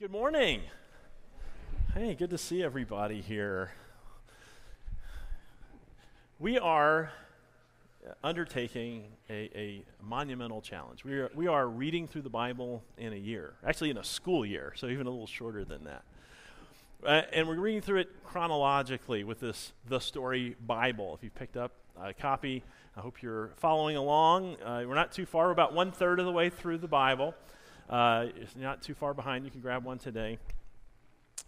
Good morning. Hey, good to see everybody here. We are undertaking a, a, monumental challenge. We are, we are reading through the Bible in a year, actually, in a school year, so even a little shorter than that. Uh, and we're reading through it chronologically with this The Story Bible. If you picked up a copy, I hope you're following along. Uh, we're not too far, we're about one third of the way through the Bible. Uh, not too far behind. You can grab one today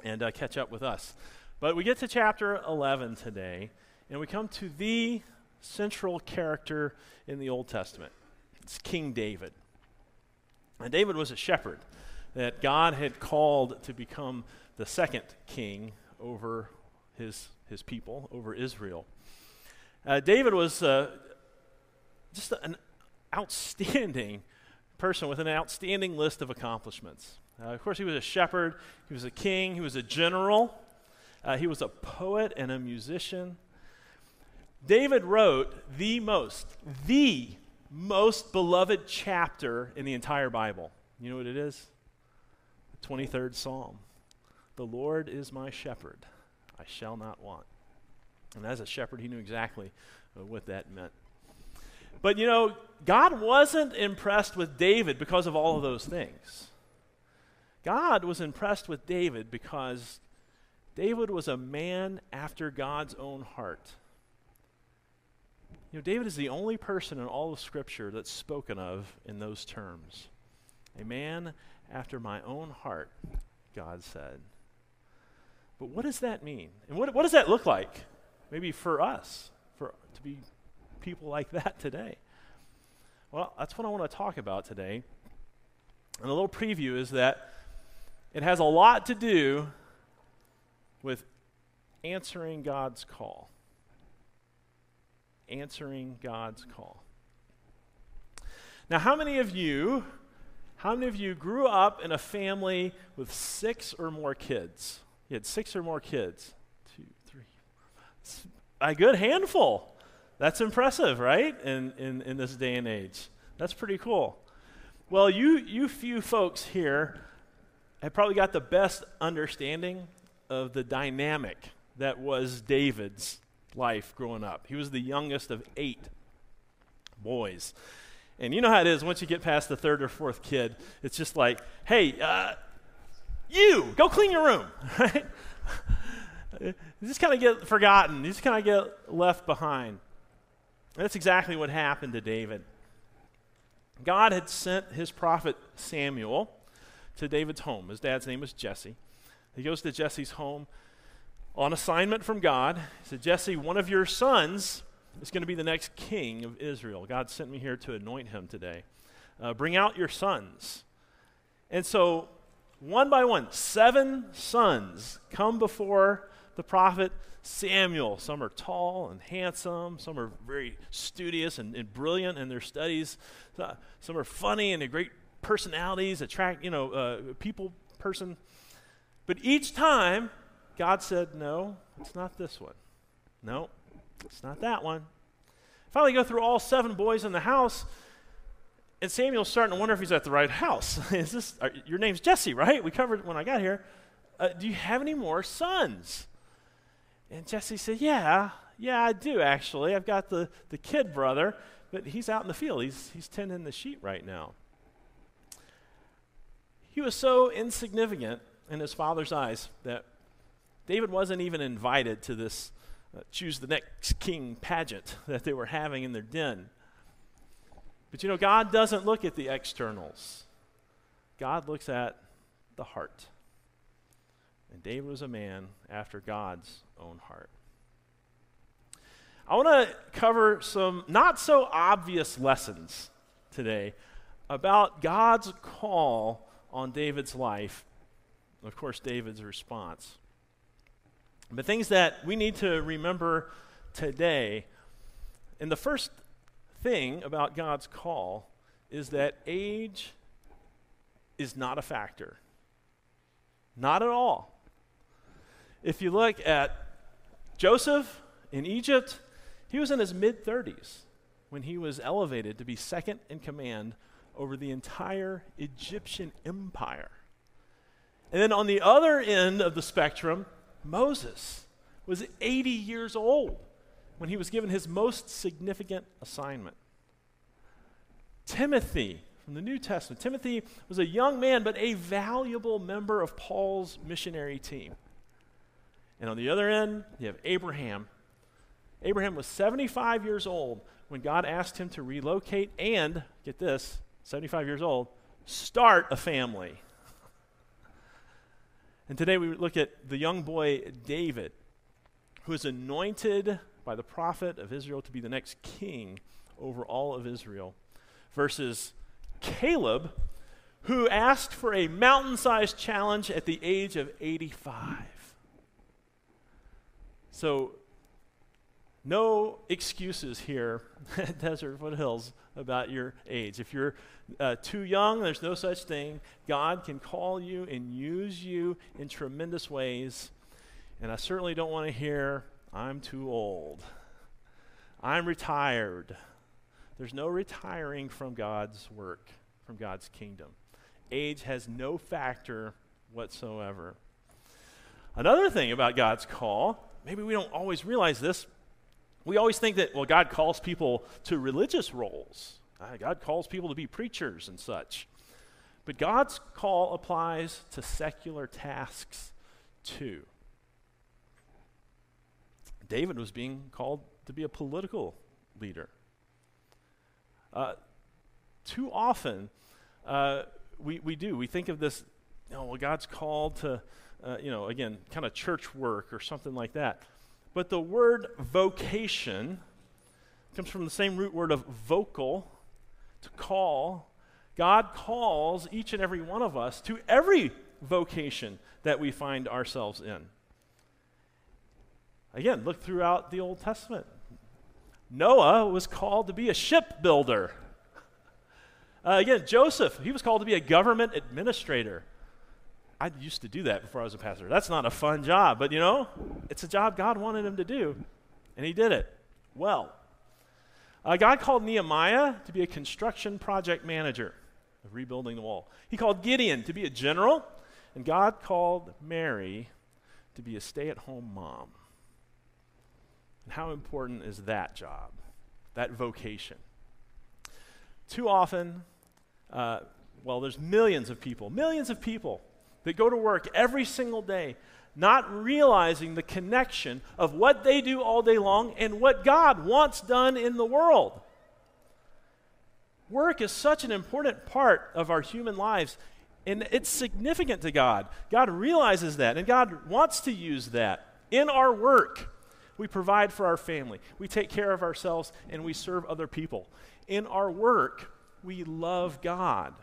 and uh, catch up with us. But we get to chapter 11 today, and we come to the central character in the Old Testament. It's King David. And David was a shepherd that God had called to become the second king over his, his people, over Israel. Uh, David was uh, just an outstanding person with an outstanding list of accomplishments. Uh, of course, he was a shepherd, he was a king, he was a general, uh, he was a poet and a musician. David wrote the most, the most beloved chapter in the entire Bible. You know what it is? The 23rd Psalm. The Lord is my shepherd, I shall not want. And as a shepherd, he knew exactly uh, what that meant. But you know, God wasn't impressed with David because of all of those things. God was impressed with David because David was a man after God's own heart. You know, David is the only person in all of Scripture that's spoken of in those terms. A man after my own heart, God said. But what does that mean? And what, what does that look like? Maybe for us, for to be people like that today? Well, that's what I want to talk about today. And a little preview is that it has a lot to do with answering God's call. Answering God's call. Now, how many of you, how many of you grew up in a family with six or more kids? You had six or more kids. Two, three. A good handful. That's impressive, right? In, in, in this day and age. That's pretty cool. Well, you, you few folks here have probably got the best understanding of the dynamic that was David's life growing up. He was the youngest of eight boys. And you know how it is once you get past the third or fourth kid, it's just like, hey, uh, you, go clean your room, right? you just kind of get forgotten. You just kind of get left behind. That's exactly what happened to David. God had sent his prophet Samuel to David's home. His dad's name was Jesse. He goes to Jesse's home on assignment from God. He said, Jesse, one of your sons is going to be the next king of Israel. God sent me here to anoint him today. Uh, bring out your sons. And so, one by one, seven sons come before the prophet Samuel. Some are tall and handsome, some are very studious and, and brilliant in their studies, some are funny and great personalities, attract, you know, uh, people person. But each time, God said, No, it's not this one. No, it's not that one. Finally, go through all seven boys in the house, and Samuel's starting to wonder if he's at the right house. Is this are, your name's Jesse, right? We covered when I got here. Uh, do you have any more sons? And Jesse said, Yeah, yeah, I do actually. I've got the, the kid brother, but he's out in the field. He's, he's tending the sheep right now. He was so insignificant in his father's eyes that David wasn't even invited to this uh, choose the next king pageant that they were having in their den. But you know, God doesn't look at the externals, God looks at the heart. And David was a man after God's own heart. I want to cover some not so obvious lessons today about God's call on David's life. Of course, David's response. But things that we need to remember today. And the first thing about God's call is that age is not a factor. Not at all. If you look at Joseph in Egypt, he was in his mid 30s when he was elevated to be second in command over the entire Egyptian empire. And then on the other end of the spectrum, Moses was 80 years old when he was given his most significant assignment. Timothy from the New Testament. Timothy was a young man, but a valuable member of Paul's missionary team. And on the other end, you have Abraham. Abraham was 75 years old when God asked him to relocate and, get this, 75 years old, start a family. And today we look at the young boy David, who is anointed by the prophet of Israel to be the next king over all of Israel, versus Caleb, who asked for a mountain sized challenge at the age of 85. So, no excuses here at Desert Foothills about your age. If you're uh, too young, there's no such thing. God can call you and use you in tremendous ways. And I certainly don't want to hear, I'm too old. I'm retired. There's no retiring from God's work, from God's kingdom. Age has no factor whatsoever. Another thing about God's call, maybe we don't always realize this. We always think that, well, God calls people to religious roles. Uh, God calls people to be preachers and such. But God's call applies to secular tasks too. David was being called to be a political leader. Uh, too often, uh, we, we do. We think of this, you know, well, God's called to, uh, you know, again, kind of church work or something like that. But the word vocation comes from the same root word of vocal, to call. God calls each and every one of us to every vocation that we find ourselves in. Again, look throughout the Old Testament. Noah was called to be a shipbuilder. Uh, again, Joseph, he was called to be a government administrator. I used to do that before I was a pastor. That's not a fun job, but you know, it's a job God wanted him to do, and he did it well. Uh, God called Nehemiah to be a construction project manager of rebuilding the wall. He called Gideon to be a general, and God called Mary to be a stay at home mom. And how important is that job, that vocation? Too often, uh, well, there's millions of people, millions of people that go to work every single day not realizing the connection of what they do all day long and what God wants done in the world. Work is such an important part of our human lives, and it's significant to God. God realizes that, and God wants to use that in our work we provide for our family. We take care of ourselves and we serve other people. In our work, we love God.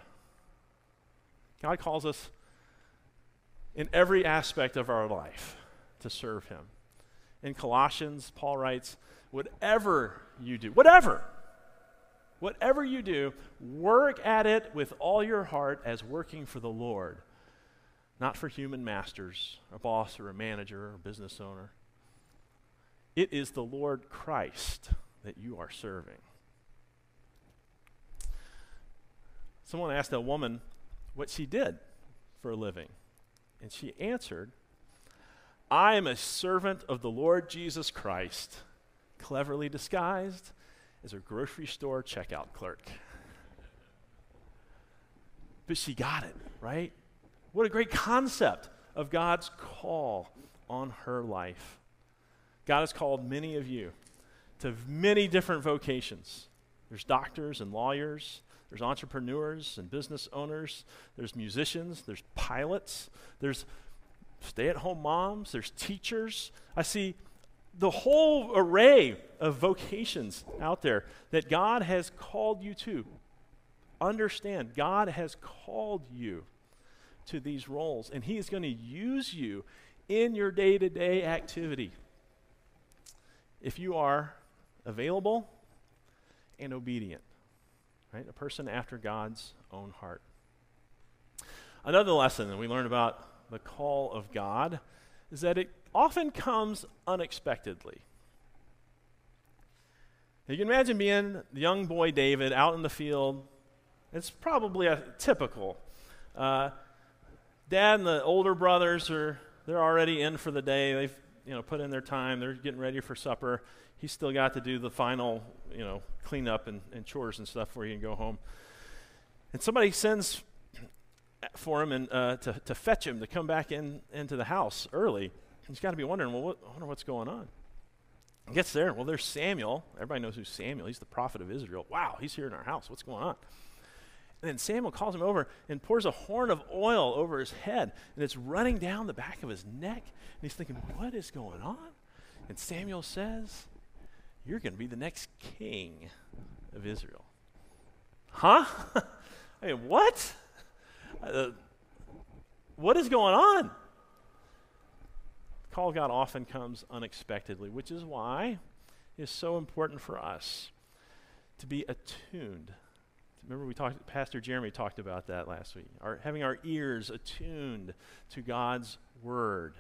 God calls us in every aspect of our life to serve Him. In Colossians, Paul writes, Whatever you do, whatever, whatever you do, work at it with all your heart as working for the Lord, not for human masters, a boss or a manager or a business owner. It is the Lord Christ that you are serving. Someone asked a woman what she did for a living, and she answered, I am a servant of the Lord Jesus Christ, cleverly disguised as a grocery store checkout clerk. But she got it, right? What a great concept of God's call on her life. God has called many of you to many different vocations. There's doctors and lawyers, there's entrepreneurs and business owners, there's musicians, there's pilots, there's stay at home moms, there's teachers. I see the whole array of vocations out there that God has called you to. Understand, God has called you to these roles, and He is going to use you in your day to day activity. If you are available and obedient, right? A person after God's own heart. Another lesson that we learn about the call of God is that it often comes unexpectedly. You can imagine being the young boy David out in the field. It's probably a typical. Uh, dad and the older brothers are they're already in for the day. They've you know put in their time. They're getting ready for supper. He's still got to do the final you know cleanup and, and chores and stuff before he can go home. And somebody sends for him and uh, to, to fetch him to come back in into the house early. He's got to be wondering, well, what, I wonder what's going on. He gets there. Well, there's Samuel. Everybody knows who's Samuel. He's the prophet of Israel. Wow, he's here in our house. What's going on? And then Samuel calls him over and pours a horn of oil over his head, and it's running down the back of his neck. And he's thinking, what is going on? And Samuel says, You're going to be the next king of Israel. Huh? I mean, what? Uh, what is going on? call of God often comes unexpectedly, which is why it's so important for us to be attuned. Remember, we talked. Pastor Jeremy talked about that last week. Our, having our ears attuned to God's word,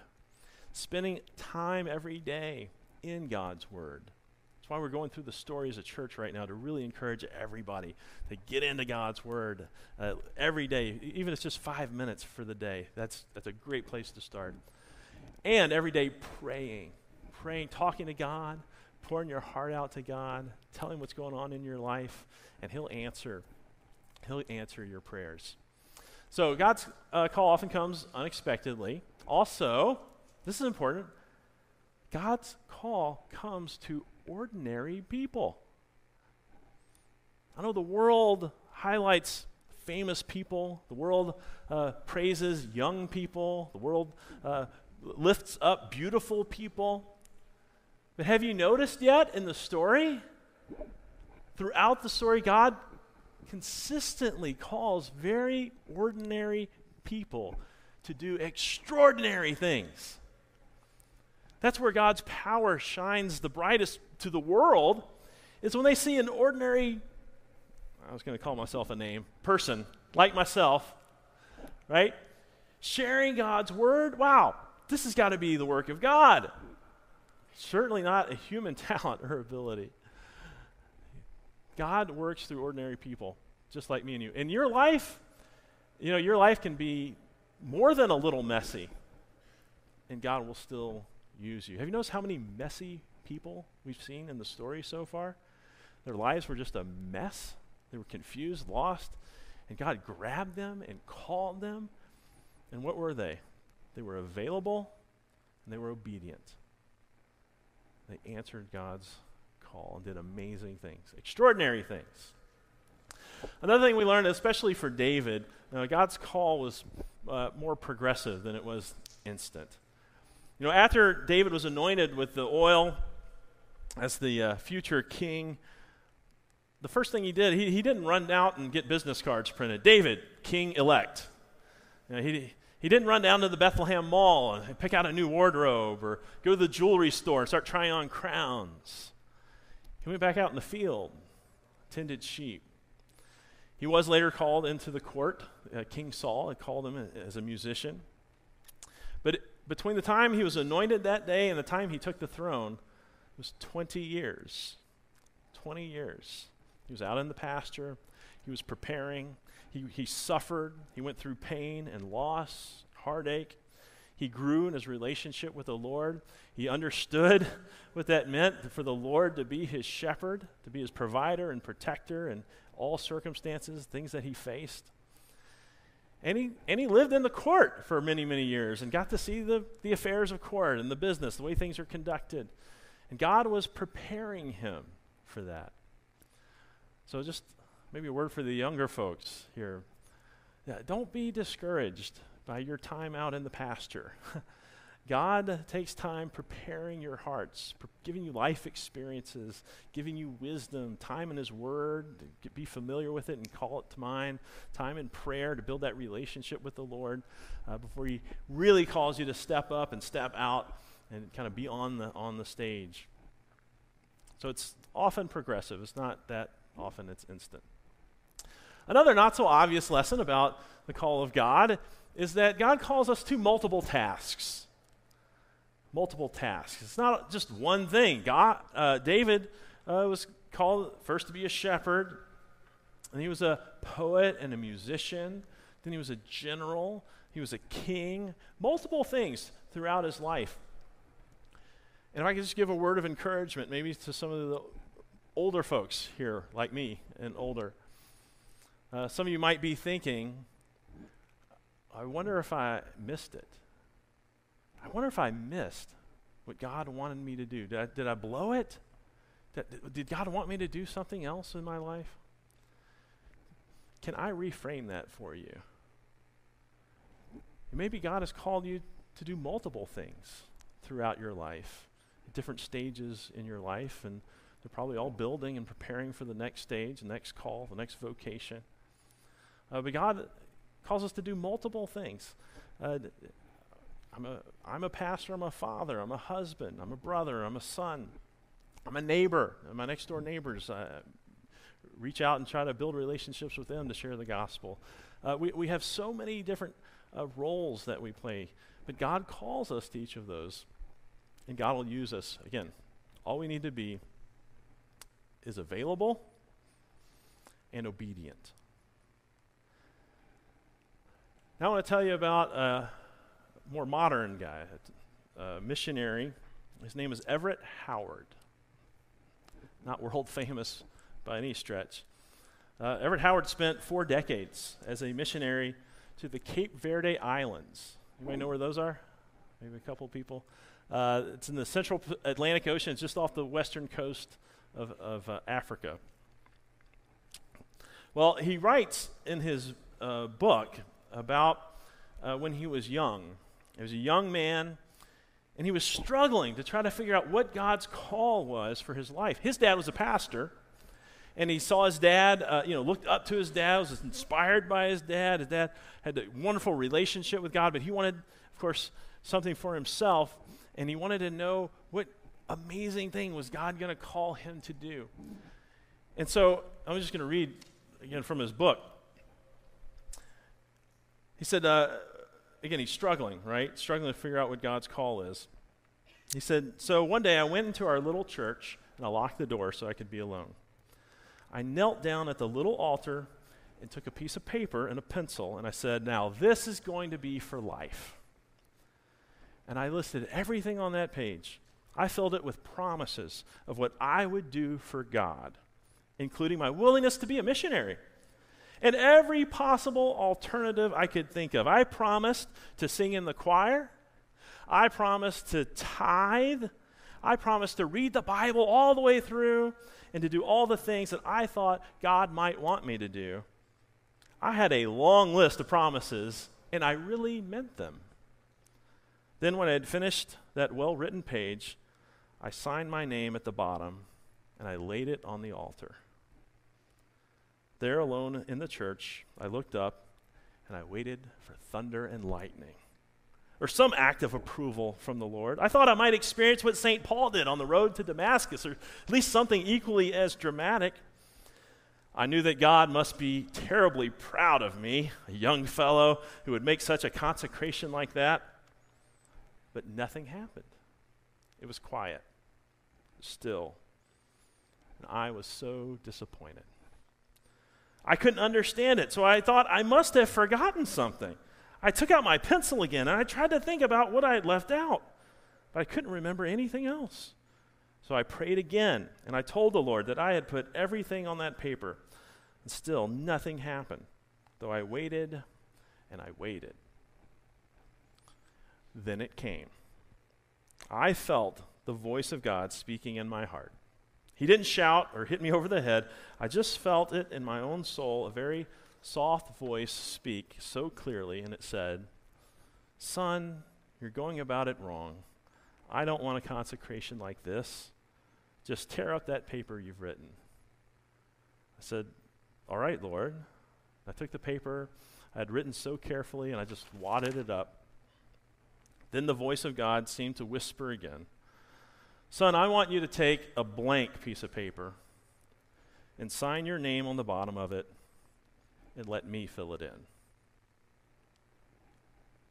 spending time every day in God's word. That's why we're going through the story as a church right now to really encourage everybody to get into God's word uh, every day, even if it's just five minutes for the day. That's that's a great place to start and every day praying, praying, talking to God, pouring your heart out to God, telling what's going on in your life, and He'll answer. He'll answer your prayers. So God's uh, call often comes unexpectedly. Also, this is important. God's call comes to ordinary people. I know the world highlights famous people. The world uh, praises young people. The world uh, lifts up beautiful people. But have you noticed yet in the story? Throughout the story, God consistently calls very ordinary people to do extraordinary things. That's where God's power shines the brightest to the world, is when they see an ordinary, I was going to call myself a name, person like myself, right? Sharing God's word. Wow, this has got to be the work of God. Certainly not a human talent or ability. God works through ordinary people, just like me and you. In your life, you know, your life can be more than a little messy, and God will still use you. Have you noticed how many messy people we've seen in the story so far? Their lives were just a mess. They were confused, lost, and God grabbed them and called them. And what were they? They were available and they were obedient. They answered God's call and did amazing things, extraordinary things. Another thing we learned, especially for David, uh, God's call was uh, more progressive than it was instant. You know, after David was anointed with the oil as the uh, future king, the first thing he did, he, he didn't run out and get business cards printed. David, king elect. You know, he, he didn't run down to the Bethlehem Mall and pick out a new wardrobe or go to the jewelry store and start trying on crowns. He went back out in the field, tended sheep. He was later called into the court. Uh, King Saul had called him as a musician. But between the time he was anointed that day and the time he took the throne, it was 20 years. 20 years. He was out in the pasture. He was preparing. He, he suffered, he went through pain and loss, heartache. He grew in his relationship with the Lord. He understood what that meant for the Lord to be his shepherd, to be his provider and protector in all circumstances, things that he faced. And he, and he lived in the court for many, many years and got to see the, the affairs of court and the business, the way things are conducted. And God was preparing him for that. So just maybe a word for the younger folks here. Don't be discouraged by your time out in the pasture. God takes time preparing your hearts, pre- giving you life experiences, giving you wisdom, time in His Word, to get, be familiar with it and call it to mind, time in prayer to build that relationship with the Lord uh, before He really calls you to step up and step out and kind of be on the, on the stage. So it's often progressive, it's not that often it's instant. Another not so obvious lesson about the call of God is that God calls us to multiple tasks. Multiple tasks. It's not just one thing. God, uh, David uh, was called first to be a shepherd, and he was a poet and a musician. Then he was a general. he was a king, multiple things throughout his life. And if I could just give a word of encouragement, maybe to some of the older folks here, like me and older. Uh, some of you might be thinking, I wonder if I missed it. I wonder if I missed what God wanted me to do. Did I, did I blow it? Did, did God want me to do something else in my life? Can I reframe that for you? Maybe God has called you to do multiple things throughout your life, different stages in your life, and they're probably all building and preparing for the next stage, the next call, the next vocation. Uh, but God calls us to do multiple things. Uh, I'm a, I'm a pastor, I'm a father, I'm a husband, I'm a brother, I'm a son, I'm a neighbor. My next door neighbors, uh, reach out and try to build relationships with them to share the gospel. Uh, we, we have so many different uh, roles that we play, but God calls us to each of those, and God will use us. Again, all we need to be is available and obedient. Now, I want to tell you about a more modern guy, a missionary. His name is Everett Howard. Not world famous by any stretch. Uh, Everett Howard spent four decades as a missionary to the Cape Verde Islands. Anybody know where those are? Maybe a couple people. Uh, it's in the central Atlantic Ocean. It's just off the western coast of, of uh, Africa. Well, he writes in his uh, book about uh, when he was young. He was a young man, and he was struggling to try to figure out what God's call was for his life. His dad was a pastor, and he saw his dad, uh, you know, looked up to his dad, was inspired by his dad. His dad had a wonderful relationship with God, but he wanted, of course, something for himself, and he wanted to know what amazing thing was God going to call him to do. And so I'm just going to read again from his book. He said, uh, again, he's struggling, right? Struggling to figure out what God's call is. He said, So one day I went into our little church and I locked the door so I could be alone. I knelt down at the little altar and took a piece of paper and a pencil, and I said, Now, this is going to be for life. And I listed everything on that page. I filled it with promises of what I would do for God, including my willingness to be a missionary and every possible alternative I could think of. I promised to sing in the choir. I promised to tithe. I promised to read the Bible all the way through and to do all the things that I thought God might want me to do. I had a long list of promises, and I really meant them. Then, when I had finished that well written page, I signed my name at the bottom and I laid it on the altar. There alone in the church, I looked up and I waited for thunder and lightning or some act of approval from the Lord. I thought I might experience what St. Paul did on the road to Damascus, or at least something equally as dramatic. I knew that God must be terribly proud of me, a young fellow who would make such a consecration like that. But nothing happened. It was quiet, still. And I was so disappointed. I couldn't understand it, so I thought I must have forgotten something. I took out my pencil again and I tried to think about what I had left out, but I couldn't remember anything else. So I prayed again and I told the Lord that I had put everything on that paper, and still nothing happened, though I waited and I waited. Then it came. I felt the voice of God speaking in my heart. He didn't shout or hit me over the head. I just felt it in my own soul, a very soft voice speak so clearly, and it said, Son, you're going about it wrong. I don't want a consecration like this. Just tear up that paper you've written. I said, All right, Lord. I took the paper I had written so carefully and I just wadded it up. Then the voice of God seemed to whisper again Son, I want you to take a blank piece of paper and sign your name on the bottom of it and let me fill it in.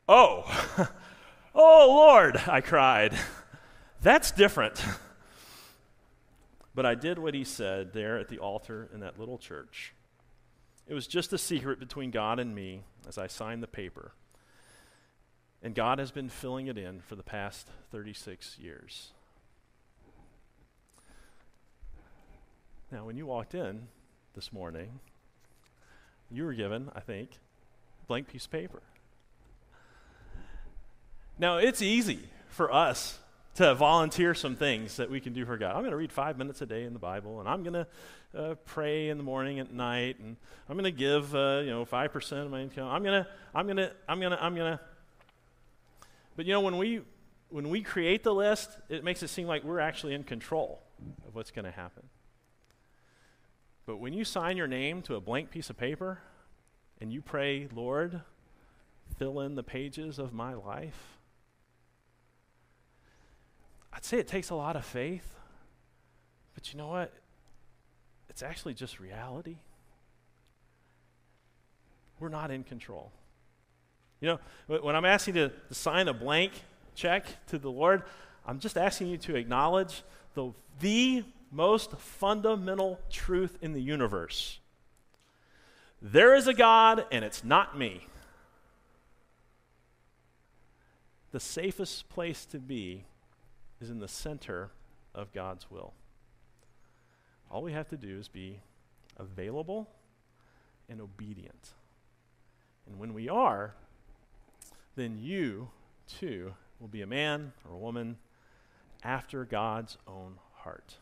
Oh, oh, Lord, I cried. That's different. but I did what he said there at the altar in that little church. It was just a secret between God and me as I signed the paper. And God has been filling it in for the past 36 years. Now, when you walked in this morning, you were given, I think, a blank piece of paper. Now, it's easy for us to volunteer some things that we can do for God. I'm going to read five minutes a day in the Bible, and I'm going to uh, pray in the morning at night, and I'm going to give, uh, you know, five percent of my income. I'm going to, I'm going to, I'm going to, I'm going to. But you know, when we when we create the list, it makes it seem like we're actually in control of what's going to happen. But when you sign your name to a blank piece of paper, and you pray, Lord, fill in the pages of my life I'd say it takes a lot of faith, but you know what? It's actually just reality. We're not in control. You know, when I'm asking you to, to sign a blank check to the Lord, I'm just asking you to acknowledge the, the most fundamental truth in the universe. There is a God, and it's not me. The safest place to be is in the center of God's will. All we have to do is be available and obedient. And when we are, then you too will be a man or a woman after God's own heart.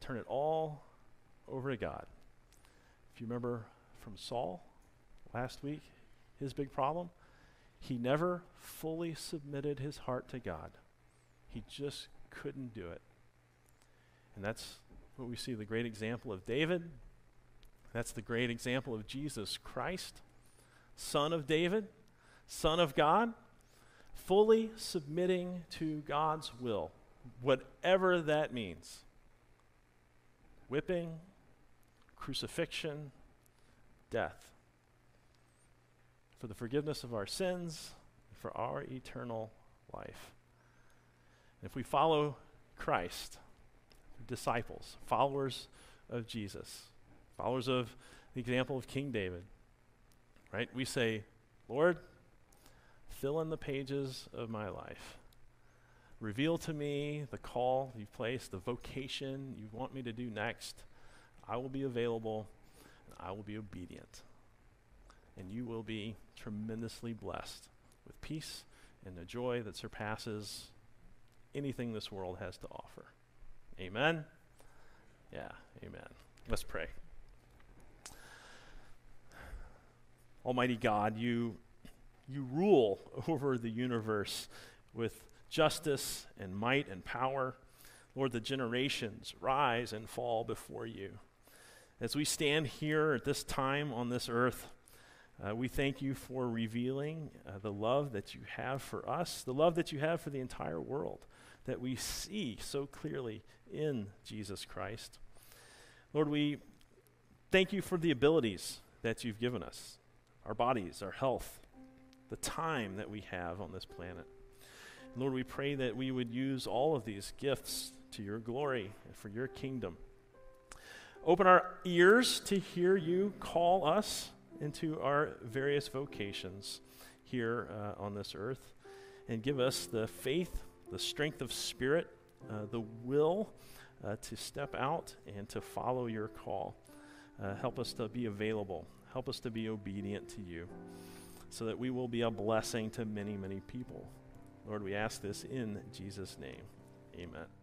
Turn it all over to God. If you remember from Saul last week, his big problem, he never fully submitted his heart to God. He just couldn't do it. And that's what we see the great example of David. That's the great example of Jesus Christ, Son of David, Son of God, fully submitting to God's will, whatever that means whipping, crucifixion, death. For the forgiveness of our sins, for our eternal life. If we follow Christ, disciples, followers of Jesus, followers of the example of King David, right? We say, Lord, fill in the pages of my life. Reveal to me the call you've placed, the vocation you want me to do next. I will be available and I will be obedient. And you will be tremendously blessed with peace and a joy that surpasses anything this world has to offer. Amen? Yeah, amen. Let's pray. Almighty God, you, you rule over the universe with justice and might and power. Lord, the generations rise and fall before you. As we stand here at this time on this earth, uh, we thank you for revealing uh, the love that you have for us, the love that you have for the entire world that we see so clearly in Jesus Christ. Lord, we thank you for the abilities that you've given us our bodies, our health, the time that we have on this planet. Lord, we pray that we would use all of these gifts to your glory and for your kingdom. Open our ears to hear you call us into our various vocations here uh, on this earth and give us the faith the strength of spirit, uh, the will uh, to step out and to follow your call. Uh, help us to be available. Help us to be obedient to you so that we will be a blessing to many, many people. Lord, we ask this in Jesus' name. Amen.